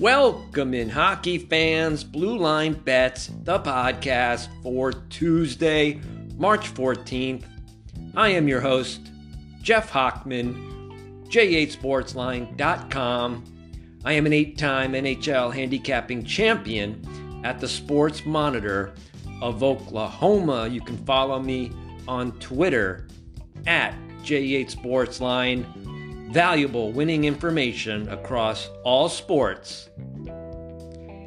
Welcome in, hockey fans, Blue Line Bets, the podcast for Tuesday, March 14th. I am your host, Jeff Hochman, jhsportsline.com. I am an eight time NHL handicapping champion at the Sports Monitor of Oklahoma. You can follow me on Twitter at JHSportsline valuable winning information across all sports.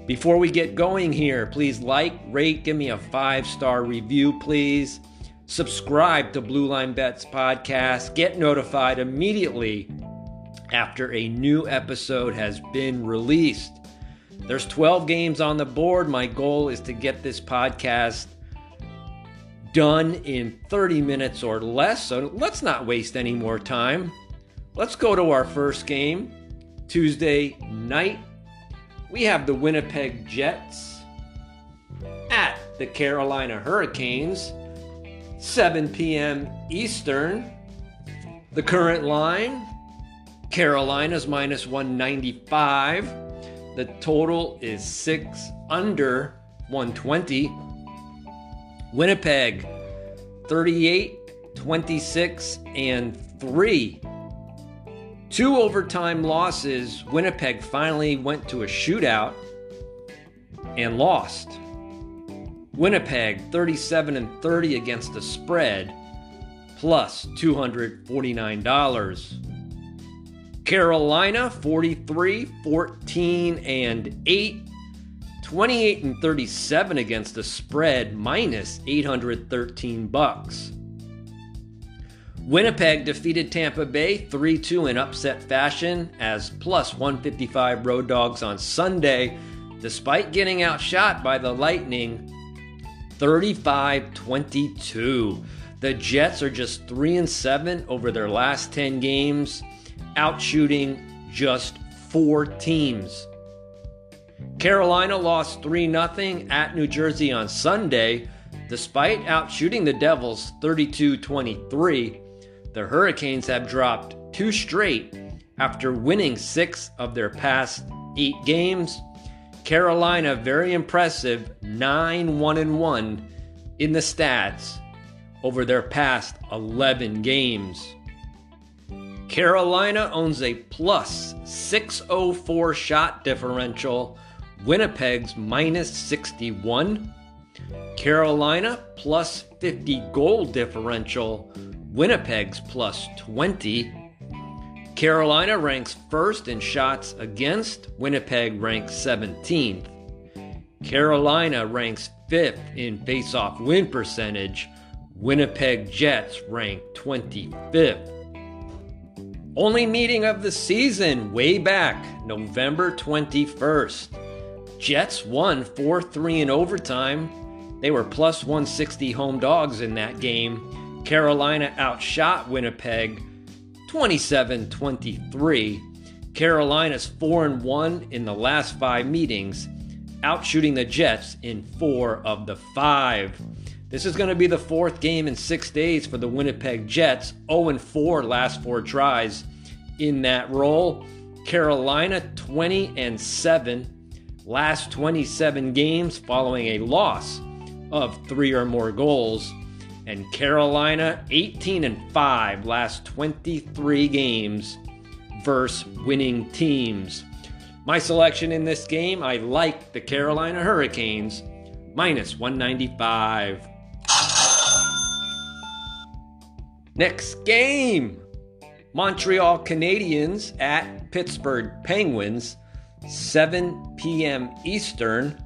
Before we get going here, please like, rate, give me a five star review, please. Subscribe to Blue Line Bets podcast. Get notified immediately after a new episode has been released. There's 12 games on the board. My goal is to get this podcast done in 30 minutes or less. So let's not waste any more time. Let's go to our first game. Tuesday night, we have the Winnipeg Jets at the Carolina Hurricanes, 7 p.m. Eastern. The current line Carolina's minus 195. The total is 6 under 120. Winnipeg 38, 26, and 3 Two overtime losses, Winnipeg finally went to a shootout and lost. Winnipeg 37 and 30 against the spread, plus $249. Carolina 43, 14 and 8, 28 and 37 against the spread, minus 813 bucks. Winnipeg defeated Tampa Bay 3 2 in upset fashion as plus 155 road dogs on Sunday, despite getting outshot by the Lightning 35 22. The Jets are just 3 and 7 over their last 10 games, outshooting just four teams. Carolina lost 3 0 at New Jersey on Sunday, despite outshooting the Devils 32 23 the Hurricanes have dropped two straight after winning six of their past eight games. Carolina, very impressive, 9 1 1 in the stats over their past 11 games. Carolina owns a plus 604 shot differential, Winnipeg's minus 61. Carolina plus 50 goal differential, Winnipeg's plus 20. Carolina ranks first in shots against, Winnipeg ranks 17th. Carolina ranks fifth in face-off win percentage, Winnipeg Jets rank 25th. Only meeting of the season way back, November 21st. Jets won 4 3 in overtime. They were plus 160 home dogs in that game Carolina outshot Winnipeg 27 23. Carolina's 4 and 1 in the last five meetings, outshooting the Jets in four of the five. This is going to be the fourth game in six days for the Winnipeg Jets, 0 and 4 last four tries in that role. Carolina 20 and 7 last 27 games following a loss of three or more goals and Carolina 18 and 5 last 23 games versus winning teams. My selection in this game, I like the Carolina Hurricanes minus 195. Next game Montreal Canadiens at Pittsburgh Penguins, 7 p.m. Eastern.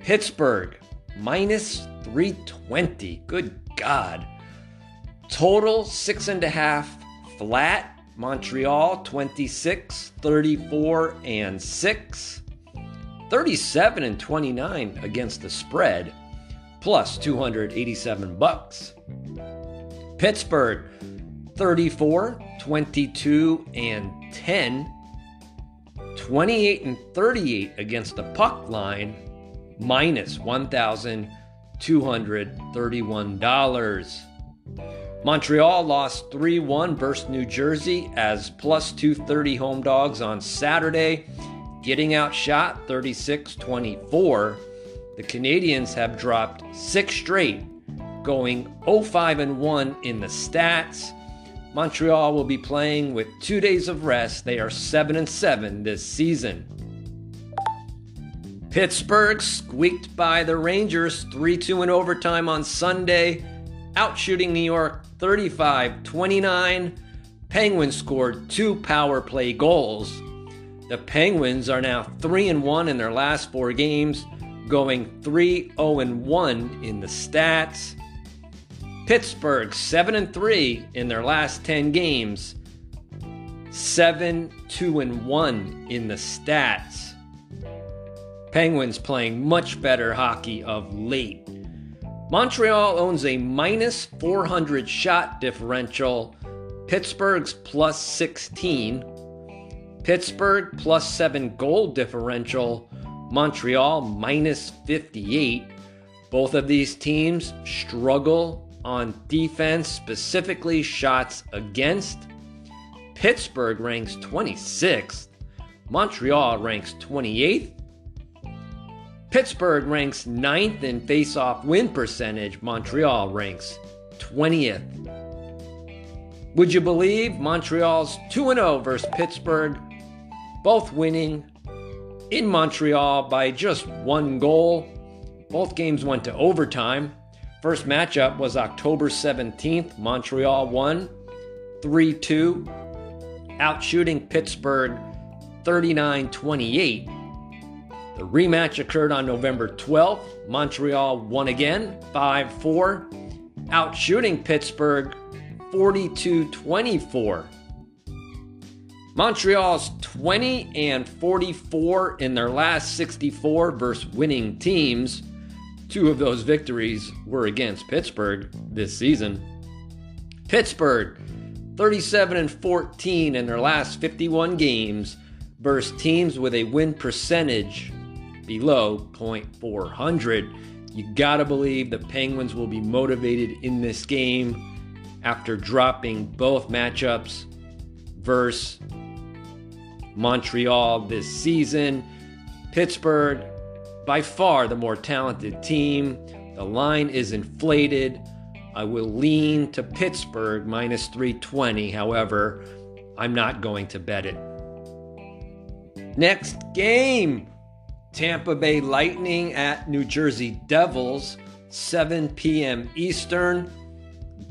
Pittsburgh minus 320. Good God. Total six and a half flat. Montreal 26, 34, and 6. 37 and 29 against the spread, plus 287 bucks. Pittsburgh 34, 22, and 10. 28 and 38 against the puck line, minus 1,000. $231. Montreal lost 3 1 versus New Jersey as plus 230 home dogs on Saturday. getting outshot 36 24. The Canadiens have dropped six straight, going 0 5 and 1 in the stats. Montreal will be playing with two days of rest. They are 7 and 7 this season. Pittsburgh squeaked by the Rangers 3 2 in overtime on Sunday, outshooting New York 35 29. Penguins scored two power play goals. The Penguins are now 3 and 1 in their last four games, going 3 0 and 1 in the stats. Pittsburgh 7 and 3 in their last 10 games, 7 2 and 1 in the stats. Penguins playing much better hockey of late. Montreal owns a minus 400 shot differential, Pittsburgh's plus 16. Pittsburgh plus 7 goal differential, Montreal minus 58. Both of these teams struggle on defense, specifically shots against. Pittsburgh ranks 26th, Montreal ranks 28th, Pittsburgh ranks 9th in face-off win percentage. Montreal ranks 20th. Would you believe Montreal's 2 0 versus Pittsburgh, both winning in Montreal by just one goal? Both games went to overtime. First matchup was October 17th. Montreal won 3 2, outshooting Pittsburgh 39 28. The rematch occurred on November 12th. Montreal won again, 5 4, outshooting Pittsburgh 42 24. Montreal's 20 and 44 in their last 64 versus winning teams. Two of those victories were against Pittsburgh this season. Pittsburgh 37 and 14 in their last 51 games versus teams with a win percentage below 0.400. You gotta believe the Penguins will be motivated in this game after dropping both matchups versus Montreal this season. Pittsburgh, by far the more talented team. The line is inflated. I will lean to Pittsburgh minus 320. However, I'm not going to bet it. Next game Tampa Bay Lightning at New Jersey Devils, 7 p.m. Eastern.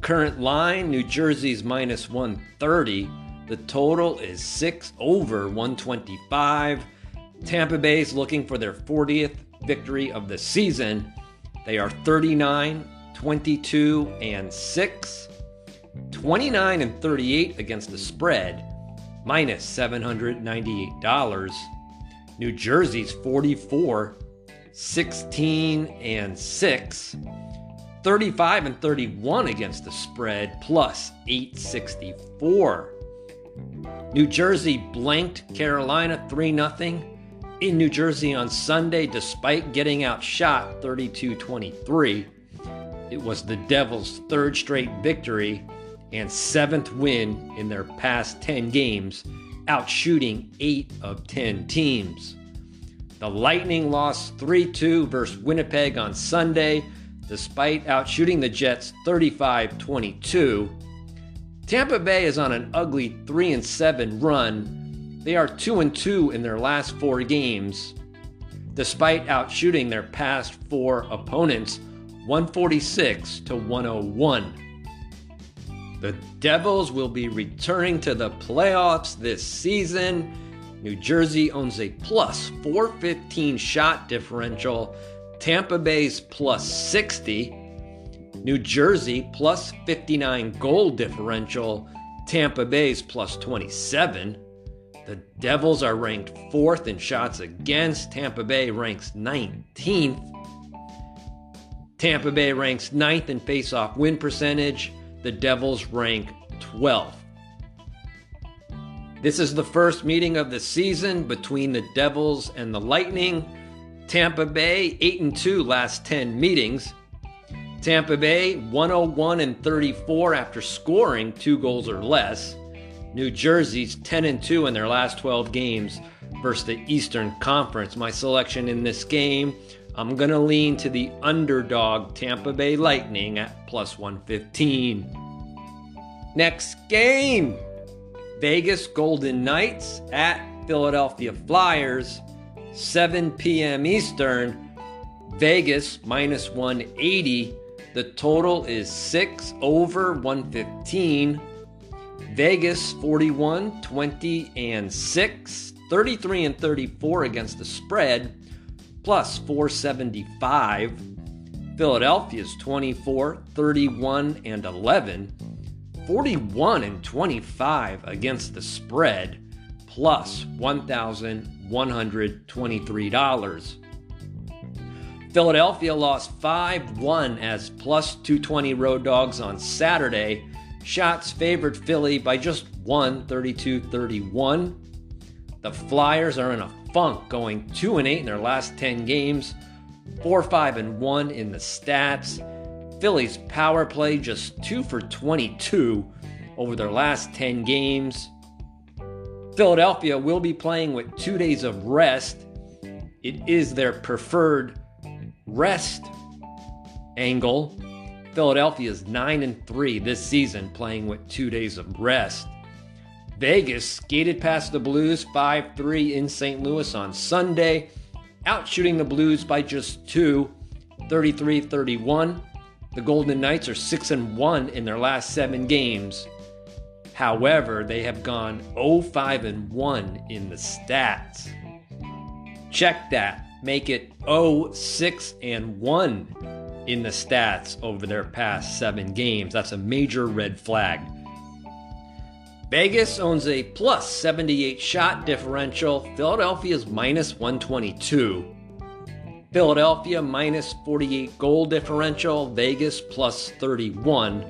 Current line New Jersey's minus 130. The total is 6 over 125. Tampa Bay is looking for their 40th victory of the season. They are 39, 22, and 6. 29 and 38 against the spread, minus $798. New Jersey's 44, 16 and 6, 35 and 31 against the spread, plus 864. New Jersey blanked Carolina 3 0 in New Jersey on Sunday despite getting outshot 32 23. It was the Devils' third straight victory and seventh win in their past 10 games outshooting 8 of 10 teams. The Lightning lost 3 2 versus Winnipeg on Sunday, despite outshooting the Jets 35 22. Tampa Bay is on an ugly 3 7 run. They are 2 2 in their last four games, despite outshooting their past four opponents 146 to 101. The Devils will be returning to the playoffs this season. New Jersey owns a plus 415 shot differential, Tampa Bay's plus 60, New Jersey plus 59 goal differential, Tampa Bay's plus 27. The Devils are ranked fourth in shots against, Tampa Bay ranks 19th. Tampa Bay ranks ninth in face-off win percentage the Devils rank 12th. This is the first meeting of the season between the Devils and the Lightning. Tampa Bay 8 and 2 last 10 meetings. Tampa Bay 101 and 34 after scoring 2 goals or less. New Jersey's 10 and 2 in their last 12 games versus the Eastern Conference. My selection in this game, I'm going to lean to the underdog Tampa Bay Lightning at plus 115. Next game Vegas Golden Knights at Philadelphia Flyers, 7 p.m. Eastern. Vegas minus 180. The total is 6 over 115. Vegas 41, 20, and 6, 33 and 34 against the spread, plus 475. Philadelphia's 24, 31, and 11, 41 and 25 against the spread, plus $1,123. Philadelphia lost 5 1 as plus 220 road dogs on Saturday Shots favored Philly by just 1, 32 31. The Flyers are in a funk, going 2 and 8 in their last 10 games, 4 5 and 1 in the stats. Philly's power play just 2 for 22 over their last 10 games. Philadelphia will be playing with two days of rest. It is their preferred rest angle Philadelphia is 9 and 3 this season, playing with two days of rest. Vegas skated past the Blues 5 3 in St. Louis on Sunday, outshooting the Blues by just two, 33 31. The Golden Knights are 6 and 1 in their last seven games. However, they have gone 0 5 and 1 in the stats. Check that. Make it 0 6 and 1 in the stats over their past seven games. That's a major red flag. Vegas owns a plus 78 shot differential. Philadelphia is minus 122. Philadelphia minus 48 goal differential. Vegas plus 31.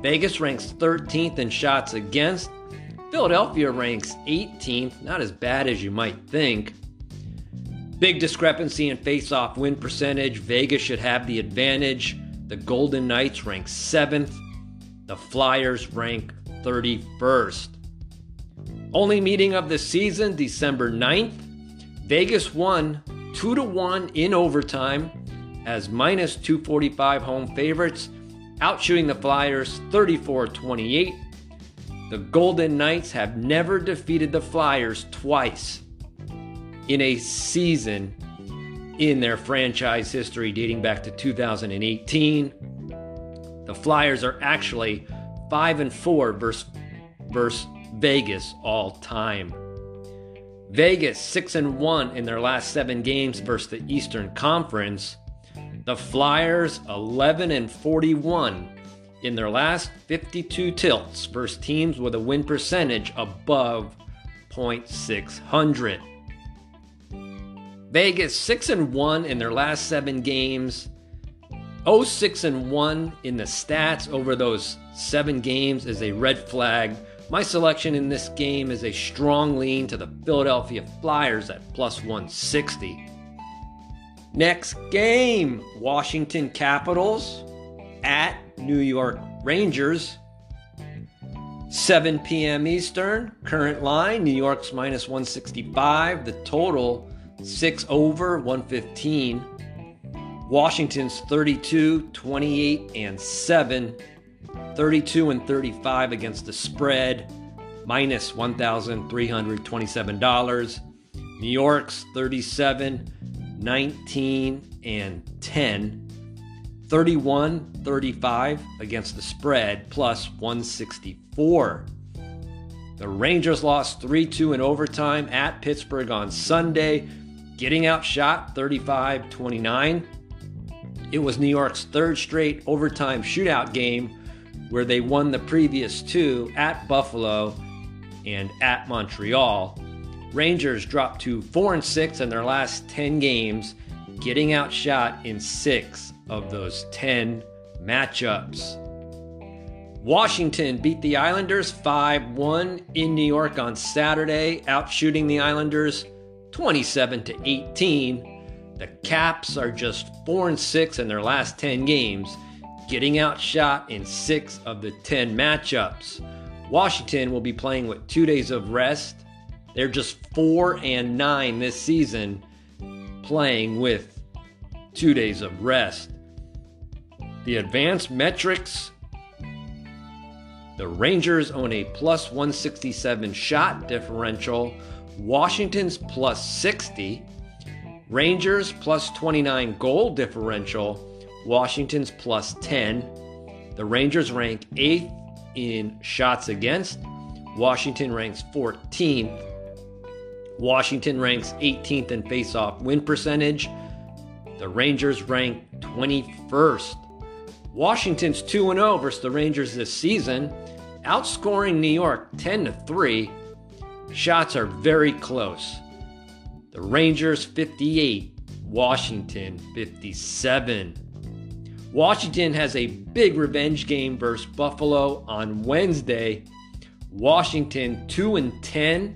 Vegas ranks 13th in shots against. Philadelphia ranks 18th, not as bad as you might think. Big discrepancy in face-off win percentage. Vegas should have the advantage. The Golden Knights rank 7th. The Flyers rank 31st. Only meeting of the season, December 9th. Vegas won 2 to 1 in overtime as minus 245 home favorites, outshooting the Flyers 34 28. The Golden Knights have never defeated the Flyers twice in a season in their franchise history dating back to 2018. The Flyers are actually 5 and 4 versus, versus Vegas all time. Vegas 6 and 1 in their last 7 games versus the Eastern Conference. The Flyers 11 and 41 in their last 52 tilts versus teams with a win percentage above .600. Vegas 6 and 1 in their last 7 games. 06 and 1 in the stats over those 7 games is a red flag. My selection in this game is a strong lean to the Philadelphia Flyers at plus 160. Next game Washington Capitals at New York Rangers. 7 p.m. Eastern. Current line New York's minus 165. The total 6 over 115. Washington's 32, 28, and 7. 32 and 35 against the spread, minus $1,327. New York's 37, 19, and 10. 31 35 against the spread, plus 164. The Rangers lost 3 2 in overtime at Pittsburgh on Sunday getting outshot 35 29. It was New York's third straight overtime shootout game where they won the previous two at Buffalo and at Montreal. Rangers dropped to 4 and 6 in their last 10 games, getting outshot in 6 of those 10 matchups. Washington beat the Islanders 5 1 in New York on Saturday, outshooting the Islanders 27 to 18. The Caps are just 4 and 6 in their last 10 games, getting outshot in 6 of the 10 matchups. Washington will be playing with two days of rest. They're just four and nine this season, playing with two days of rest. The advanced metrics the Rangers own a plus 167 shot differential, Washington's plus 60, Rangers plus 29 goal differential, Washington's plus 10. The Rangers rank 8th in shots against, Washington ranks 14th. Washington ranks 18th in face-off win percentage. The Rangers rank 21st. Washington's 2 0 versus the Rangers this season, outscoring New York 10 3. Shots are very close. The Rangers 58, Washington 57. Washington has a big revenge game versus Buffalo on Wednesday. Washington 2 and 10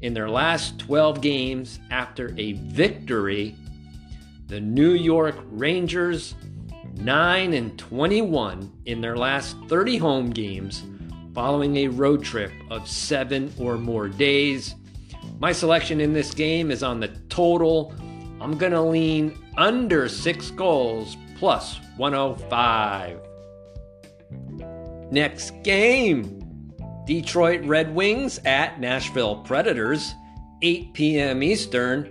in their last 12 games after a victory. The New York Rangers 9 and 21 in their last 30 home games following a road trip of 7 or more days. My selection in this game is on the total. I'm going to lean under 6 goals plus 105. Next game Detroit Red Wings at Nashville Predators, 8 p.m. Eastern.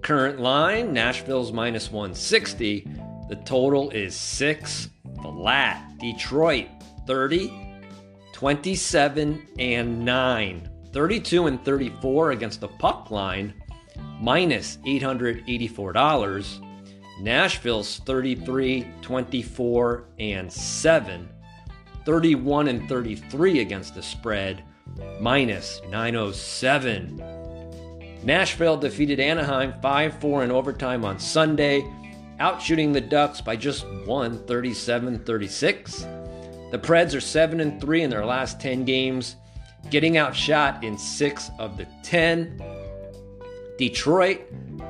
Current line Nashville's minus 160. The total is 6 flat. Detroit 30, 27, and 9. 32 and 34 against the puck line, minus $884. Nashville's 33, 24, and 7. 31 and 33 against the spread, minus 907. Nashville defeated Anaheim 5 4 in overtime on Sunday, outshooting the Ducks by just 1 37 36. The Preds are 7 and 3 in their last 10 games, getting outshot in 6 of the 10. Detroit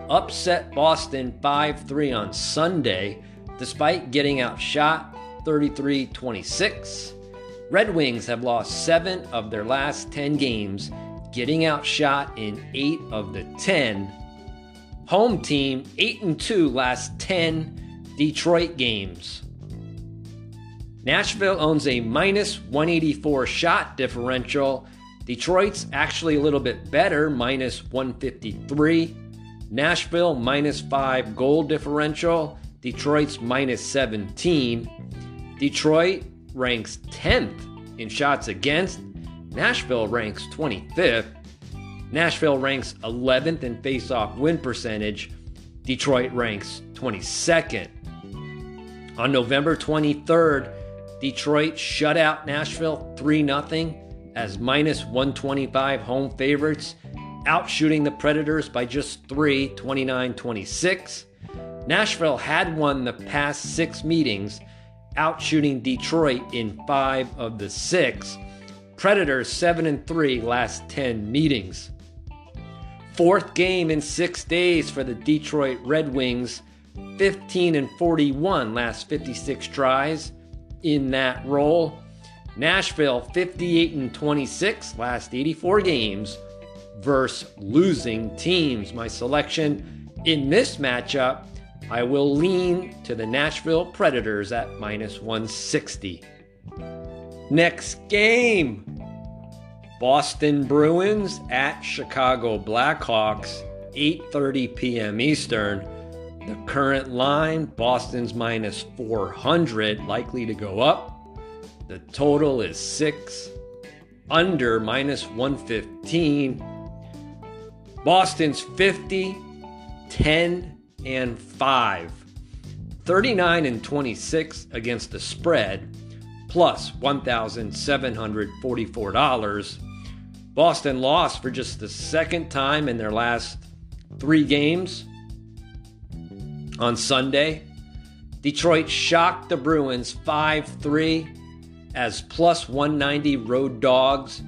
upset Boston 5 3 on Sunday, despite getting outshot 33 26. Red Wings have lost 7 of their last 10 games, getting outshot in 8 of the 10. Home team 8 and 2 last 10 Detroit games. Nashville owns a minus 184 shot differential. Detroit's actually a little bit better, minus 153. Nashville minus 5 goal differential. Detroit's minus 17. Detroit ranks 10th in shots against. Nashville ranks 25th. Nashville ranks 11th in face-off win percentage. Detroit ranks 22nd. On November 23rd, Detroit shut out Nashville 3 0 as minus 125 home favorites, outshooting the Predators by just 3, 29 26. Nashville had won the past six meetings, outshooting Detroit in five of the six. Predators 7 and 3 last 10 meetings. Fourth game in six days for the Detroit Red Wings, 15 and 41 last 56 tries in that role. Nashville 58 and 26 last 84 games versus losing teams. My selection in this matchup, I will lean to the Nashville Predators at minus 160. Next game Boston Bruins at Chicago Blackhawks, 8:30 p.m. Eastern. The current line, Boston's minus 400, likely to go up. The total is 6, under minus 115. Boston's 50, 10, and 5. 39 and 26 against the spread, plus $1,744. Boston lost for just the second time in their last three games on Sunday. Detroit shocked the Bruins 5 3 as plus 190 road dogs.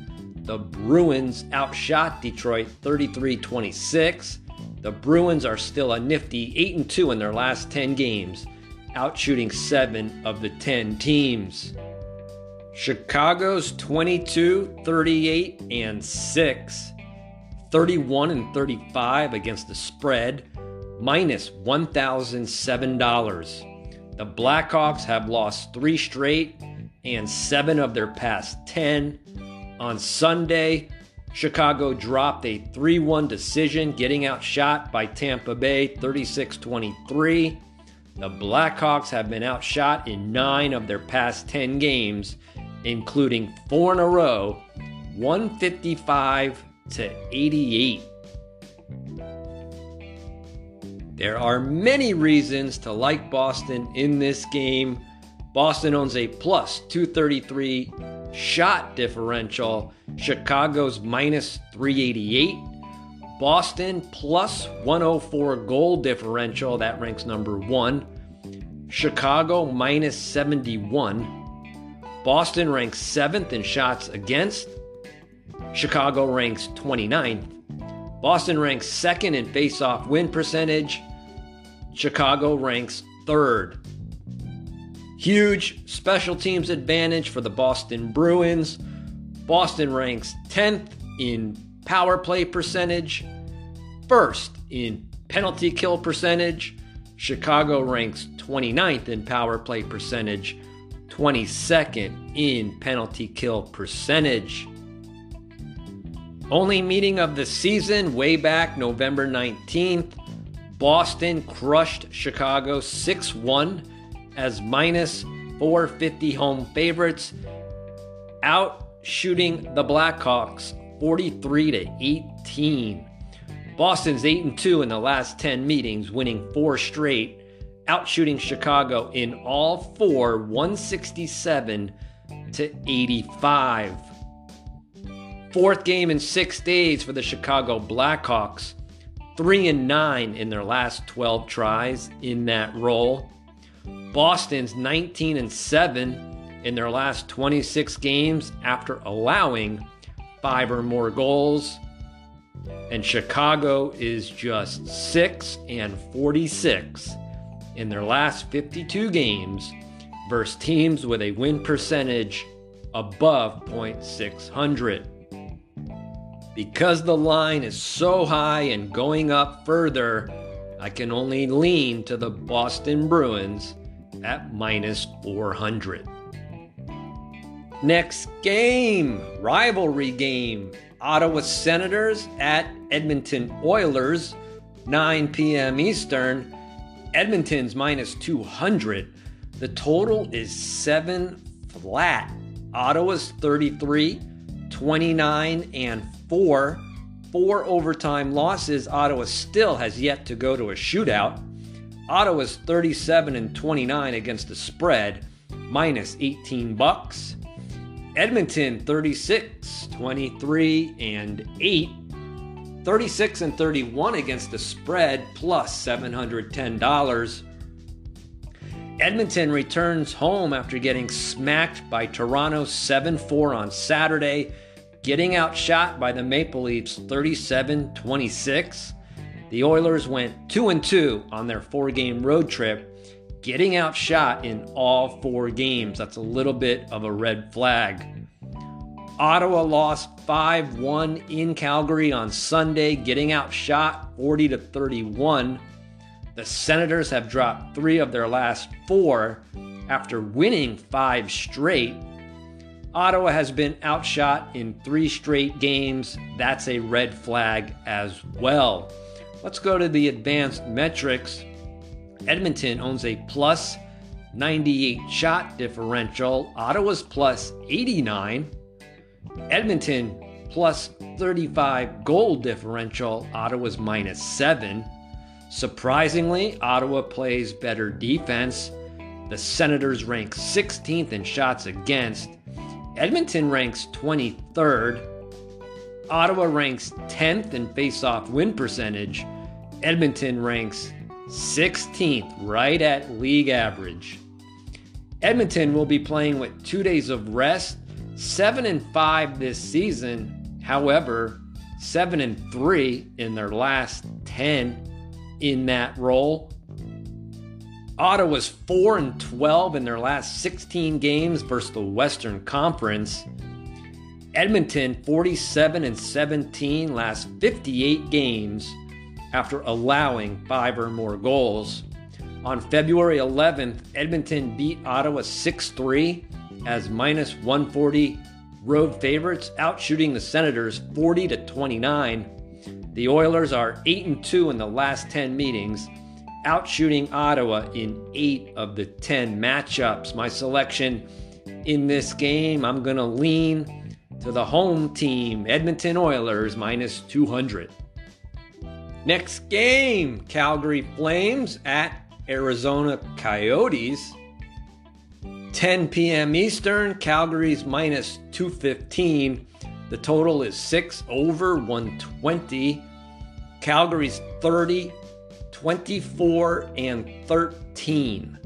The Bruins outshot Detroit 33 26. The Bruins are still a nifty 8 and 2 in their last 10 games, outshooting 7 of the 10 teams. Chicago's 22, 38, and 6, 31 and 35 against the spread, minus $1,007. The Blackhawks have lost three straight and seven of their past 10. On Sunday, Chicago dropped a 3 1 decision, getting outshot by Tampa Bay 36 23. The Blackhawks have been outshot in nine of their past 10 games including four in a row, 155 to 88. There are many reasons to like Boston in this game. Boston owns a plus 233 shot differential, Chicago's minus 388. Boston plus 104 goal differential, that ranks number one. Chicago minus 71. Boston ranks seventh in shots against. Chicago ranks 29th. Boston ranks second in face-off win percentage. Chicago ranks third. Huge special teams advantage for the Boston Bruins. Boston ranks 10th in power play percentage, first in penalty kill percentage. Chicago ranks 29th in power play percentage. 22nd in penalty kill percentage. Only meeting of the season way back November 19th. Boston crushed Chicago 6 1 as minus 450 home favorites, out shooting the Blackhawks 43 to 18. Boston's 8 and 2 in the last 10 meetings, winning four straight outshooting Chicago in all four, 167 to 85. Fourth game in six days for the Chicago Blackhawks, 3 and 9 in their last 12 tries in that role. Boston's 19 and 7 in their last 26 games after allowing five or more goals. And Chicago is just 6 and 46 in their last 52 games versus teams with a win percentage above .600. Because the line is so high and going up further, I can only lean to the Boston Bruins at minus 400. Next game, rivalry game. Ottawa Senators at Edmonton Oilers, 9 p.m. Eastern. Edmonton's minus 200. The total is seven flat. Ottawa's 33, 29, and 4. Four overtime losses. Ottawa still has yet to go to a shootout. Ottawa's 37 and 29 against the spread, minus 18 bucks. Edmonton 36, 23, and 8 36 and 31 against the spread, plus $710. Edmonton returns home after getting smacked by Toronto 7 4 on Saturday, getting outshot by the Maple Leafs 37 26. The Oilers went 2 and 2 on their four game road trip, getting outshot in all four games. That's a little bit of a red flag. Ottawa lost 5 1 in Calgary on Sunday, getting outshot 40 to 31. The Senators have dropped three of their last four after winning five straight. Ottawa has been outshot in three straight games. That's a red flag as well. Let's go to the advanced metrics. Edmonton owns a plus 98 shot differential, Ottawa's plus 89. Edmonton plus 35 goal differential, Ottawa's minus 7. Surprisingly, Ottawa plays better defense. The Senators rank 16th in shots against. Edmonton ranks 23rd. Ottawa ranks 10th in face-off win percentage. Edmonton ranks 16th, right at league average. Edmonton will be playing with two days of rest 7 and 5 this season. However, 7 and 3 in their last 10 in that role. Ottawa's 4 and 12 in their last 16 games versus the Western Conference. Edmonton 47 and 17 last 58 games after allowing 5 or more goals. On February 11th, Edmonton beat Ottawa 6-3 as minus 140 road favorites, outshooting the Senators 40 to 29. The Oilers are 8 and 2 in the last 10 meetings, outshooting Ottawa in 8 of the 10 matchups. My selection in this game, I'm going to lean to the home team, Edmonton Oilers minus 200. Next game, Calgary Flames at Arizona Coyotes. 10 p.m. Eastern, Calgary's minus 215. The total is 6 over 120. Calgary's 30, 24, and 13.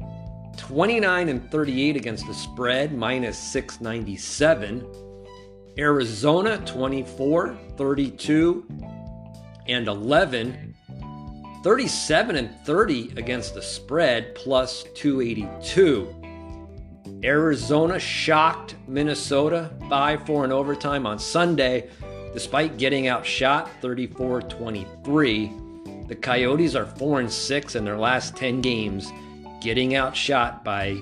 29 and 38 against the spread, minus 697. Arizona 24, 32, and 11. 37 and 30 against the spread, plus 282. Arizona shocked Minnesota 5 4 in overtime on Sunday, despite getting outshot 34 23. The Coyotes are 4 and 6 in their last 10 games, getting outshot by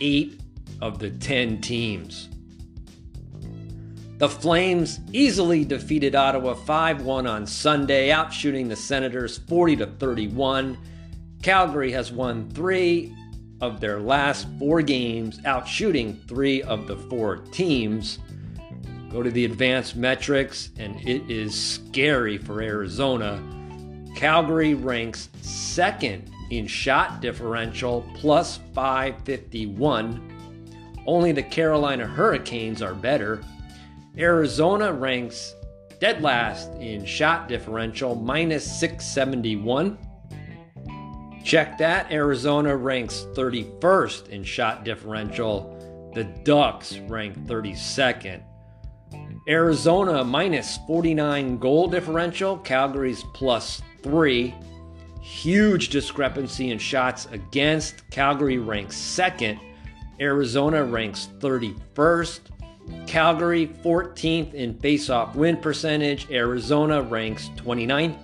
8 of the 10 teams. The Flames easily defeated Ottawa 5 1 on Sunday, outshooting the Senators 40 31. Calgary has won three of their last four games, outshooting three of the four teams. Go to the advanced metrics, and it is scary for Arizona. Calgary ranks second in shot differential, plus 551. Only the Carolina Hurricanes are better. Arizona ranks dead last in shot differential, minus 671. Check that. Arizona ranks 31st in shot differential. The Ducks rank 32nd. Arizona minus 49 goal differential. Calgary's plus 3. Huge discrepancy in shots against. Calgary ranks second. Arizona ranks 31st. Calgary 14th in face-off win percentage. Arizona ranks 29th.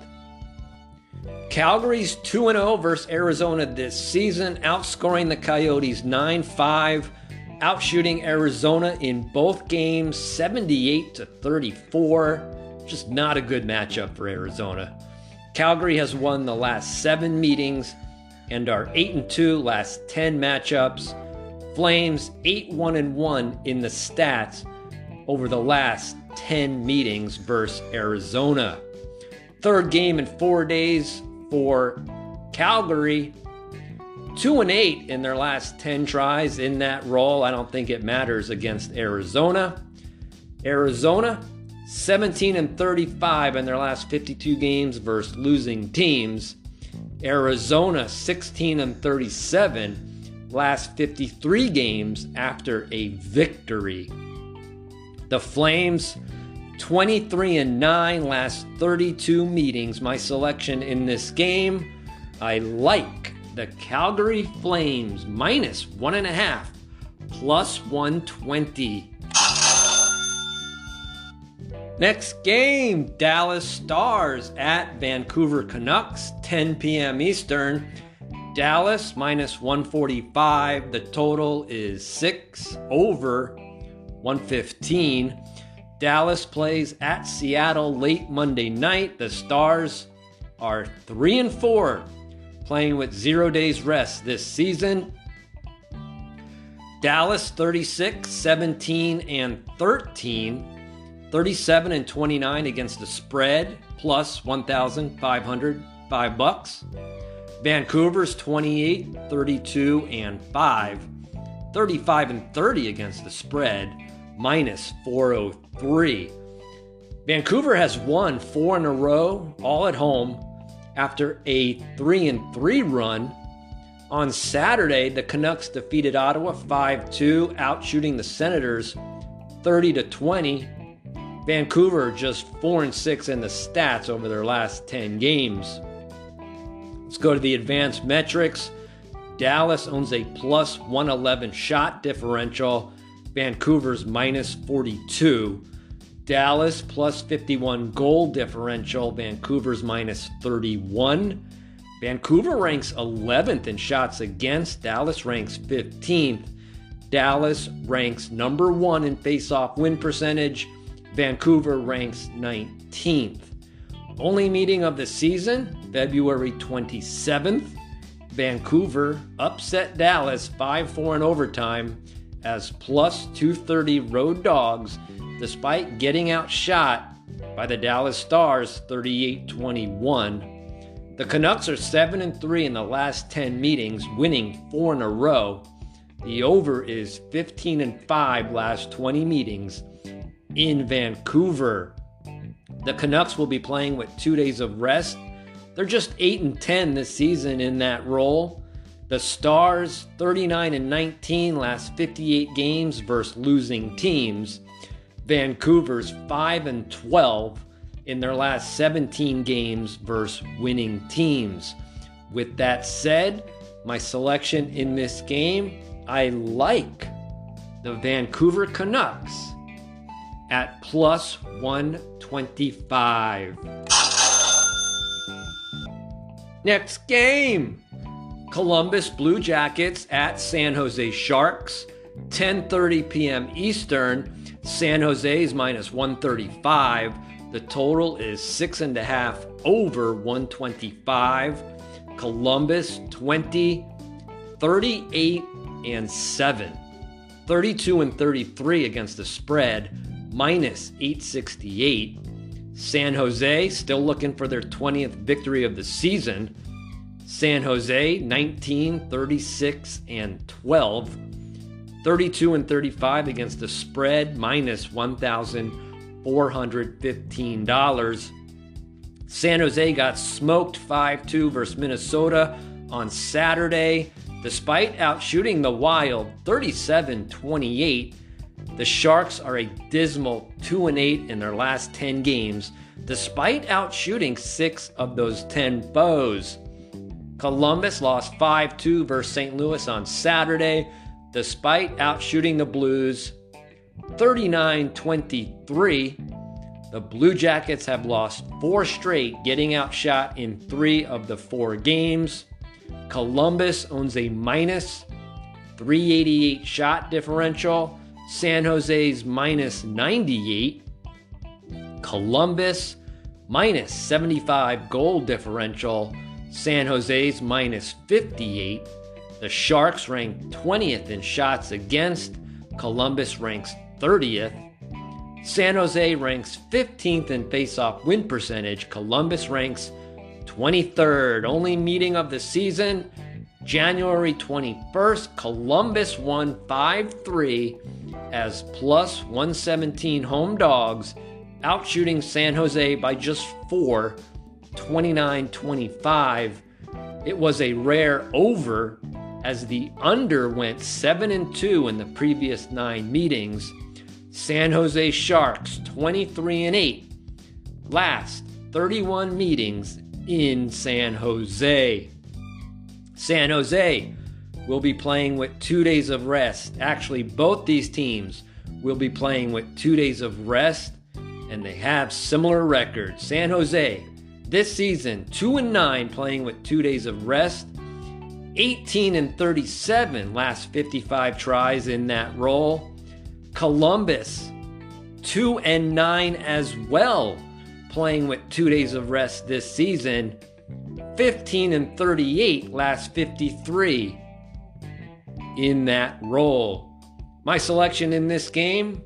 Calgary's 2 0 versus Arizona this season, outscoring the Coyotes 9 5, outshooting Arizona in both games 78 to 34. Just not a good matchup for Arizona. Calgary has won the last seven meetings and are 8 and 2 last 10 matchups. Flames 8 1 and 1 in the stats over the last 10 meetings versus Arizona. Third game in four days for Calgary. Two and eight in their last 10 tries in that role. I don't think it matters against Arizona. Arizona, 17 and 35 in their last 52 games versus losing teams. Arizona, 16 and 37 last 53 games after a victory. The Flames, 23 and 9 last 32 meetings. My selection in this game, I like the Calgary Flames minus one and a half, plus 120. Next game, Dallas Stars at Vancouver Canucks, 10 p.m. Eastern. Dallas minus 145. The total is 6 over 115. Dallas plays at Seattle late Monday night. The Stars are 3 and 4, playing with 0 days rest this season. Dallas 36, 17 and 13, 37 and 29 against the spread, plus 1,505 bucks. Vancouver's 28, 32 and 5, 35 and 30 against the spread, minus 403. Vancouver has won four in a row, all at home, after a 3 and 3 run. On Saturday, the Canucks defeated Ottawa 5 2, outshooting the Senators 30 to 20. Vancouver just 4 and 6 in the stats over their last 10 games. Let's go to the advanced metrics. Dallas owns a plus 111 shot differential. Vancouver's minus 42. Dallas plus 51 goal differential. Vancouver's minus 31. Vancouver ranks 11th in shots against. Dallas ranks 15th. Dallas ranks number one in face-off win percentage. Vancouver ranks 19th. Only meeting of the season, February 27th. Vancouver upset Dallas 5 4 in overtime as plus 230 road dogs despite getting outshot by the Dallas Stars 38 21. The Canucks are 7 and 3 in the last 10 meetings, winning 4 in a row. The over is 15 and 5 last 20 meetings in Vancouver. The Canucks will be playing with 2 days of rest they're just 8 and 10 this season in that role. The Stars 39 and 19 last 58 games versus losing teams. Vancouver's 5 and 12 in their last 17 games versus winning teams. With that said, my selection in this game, I like the Vancouver Canucks at plus 125. Next game Columbus Blue Jackets at San Jose Sharks. 10:30 p.m. Eastern. San Jose is minus 135. The total is six and a half over 125. Columbus 20, 38 and 7. 32 and 33 against the spread, minus 868. San Jose still looking for their 20th victory of the season. San Jose 19, 36 and 12. 32 and 35 against the spread minus $1,415. San Jose got smoked 5 2 versus Minnesota on Saturday. Despite outshooting the Wild 37 28, the Sharks are a dismal 2 and 8 in their last 10 games, despite outshooting 6 of those 10 foes. Columbus lost 5 2 versus St. Louis on Saturday, despite outshooting the Blues 39 23. The Blue Jackets have lost four straight, getting outshot in three of the four games. Columbus owns a minus 388 shot differential San Jose's minus 98. Columbus minus 75 goal differential. San Jose's minus 58. The Sharks rank 20th in shots against. Columbus ranks 30th. San Jose ranks 15th in faceoff win percentage. Columbus ranks 23rd. Only meeting of the season, January 21st. Columbus won 5 3 as plus 117 home dogs, outshooting San Jose by just four, 29 25. It was a rare over as the under went 7 and 2 in the previous 9 meetings. San Jose Sharks 23 and 8. Last 31 meetings in San Jose. San Jose will be playing with two days of rest. Actually, both these teams will be playing with two days of rest, and they have similar records. San Jose, this season, 2 and 9 playing with two days of rest. 18 and 37 last 55 tries in that role. Columbus, 2 and 9 as well, playing with two days of rest this season. 15 and 38 last 53 in that role. My selection in this game,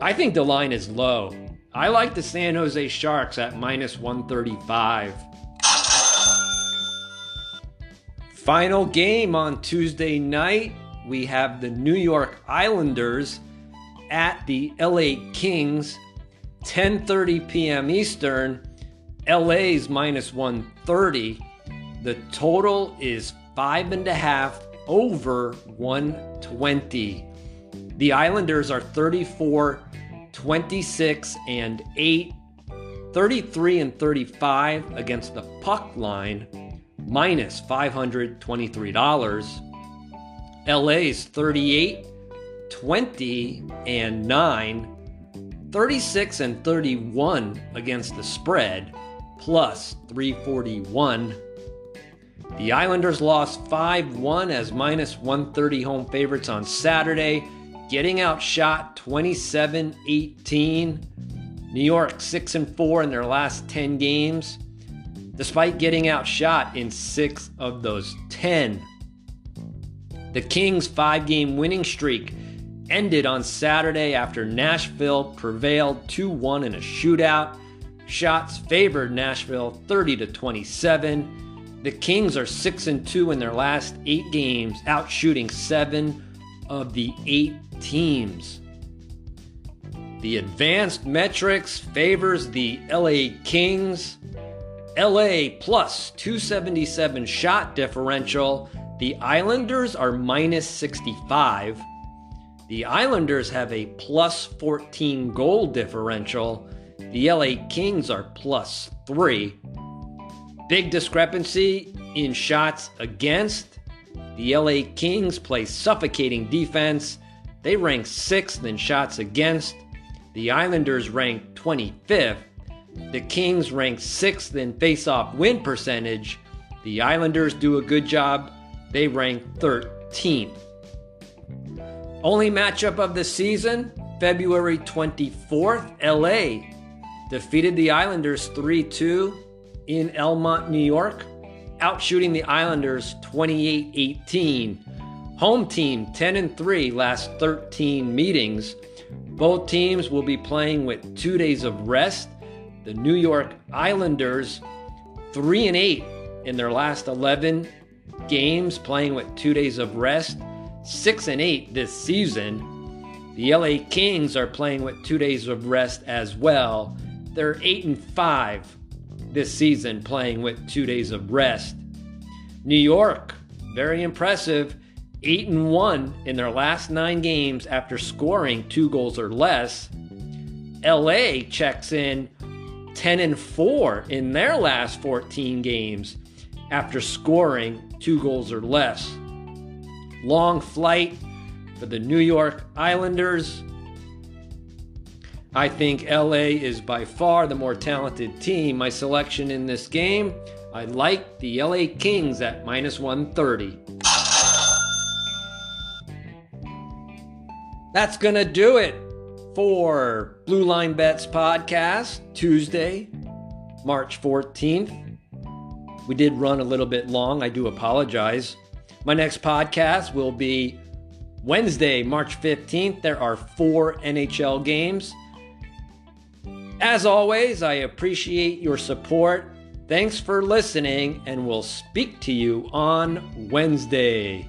I think the line is low. I like the San Jose Sharks at minus 135. Final game on Tuesday night, we have the New York Islanders at the LA Kings, 10:30 p.m. Eastern. LA's minus 130. The total is five and a half over 120. The Islanders are 34, 26, and 8, 33 and 35 against the puck line, minus $523. LA's 38, 20, and 9. 36 and 31 against the spread, plus 341. The Islanders lost 5 1 as minus 130 home favorites on Saturday, getting outshot 27 18. New York 6 and 4 in their last 10 games, despite getting outshot in 6 of those 10. The Kings' 5 game winning streak ended on Saturday after Nashville prevailed 2 1 in a shootout. Shots favored Nashville 30 to 27. The Kings are 6 and 2 in their last 8 games, outshooting 7 of the 8 teams. The advanced metrics favors the LA Kings. LA plus 277 shot differential. The Islanders are minus 65. The Islanders have a plus 14 goal differential. The LA Kings are plus 3. Big discrepancy in shots against. The LA Kings play suffocating defense. They rank 6th in shots against. The Islanders rank 25th. The Kings rank 6th in face-off win percentage. The Islanders do a good job. They rank 13th. Only matchup of the season, February 24th, LA defeated the Islanders 3 2 in Elmont, New York, outshooting the Islanders 28 18. Home team 10 and 3 last 13 meetings. Both teams will be playing with two days of rest. The New York Islanders, 3 and 8 in their last 11 games, playing with two days of rest, 6 and 8 this season. The LA Kings are playing with two days of rest as well. They're 8 and 5 this season, playing with two days of rest. New York, very impressive. 8 and 1 in their last 9 games after scoring 2 goals or less. LA checks in 10 and 4 in their last 14 games after scoring 2 goals or less. Long flight for the New York Islanders. I think LA is by far the more talented team. My selection in this game, I like the LA Kings at minus 130. That's going to do it for Blue Line Bets podcast, Tuesday, March 14th. We did run a little bit long. I do apologize. My next podcast will be Wednesday, March 15th. There are four NHL games. As always, I appreciate your support. Thanks for listening, and we'll speak to you on Wednesday.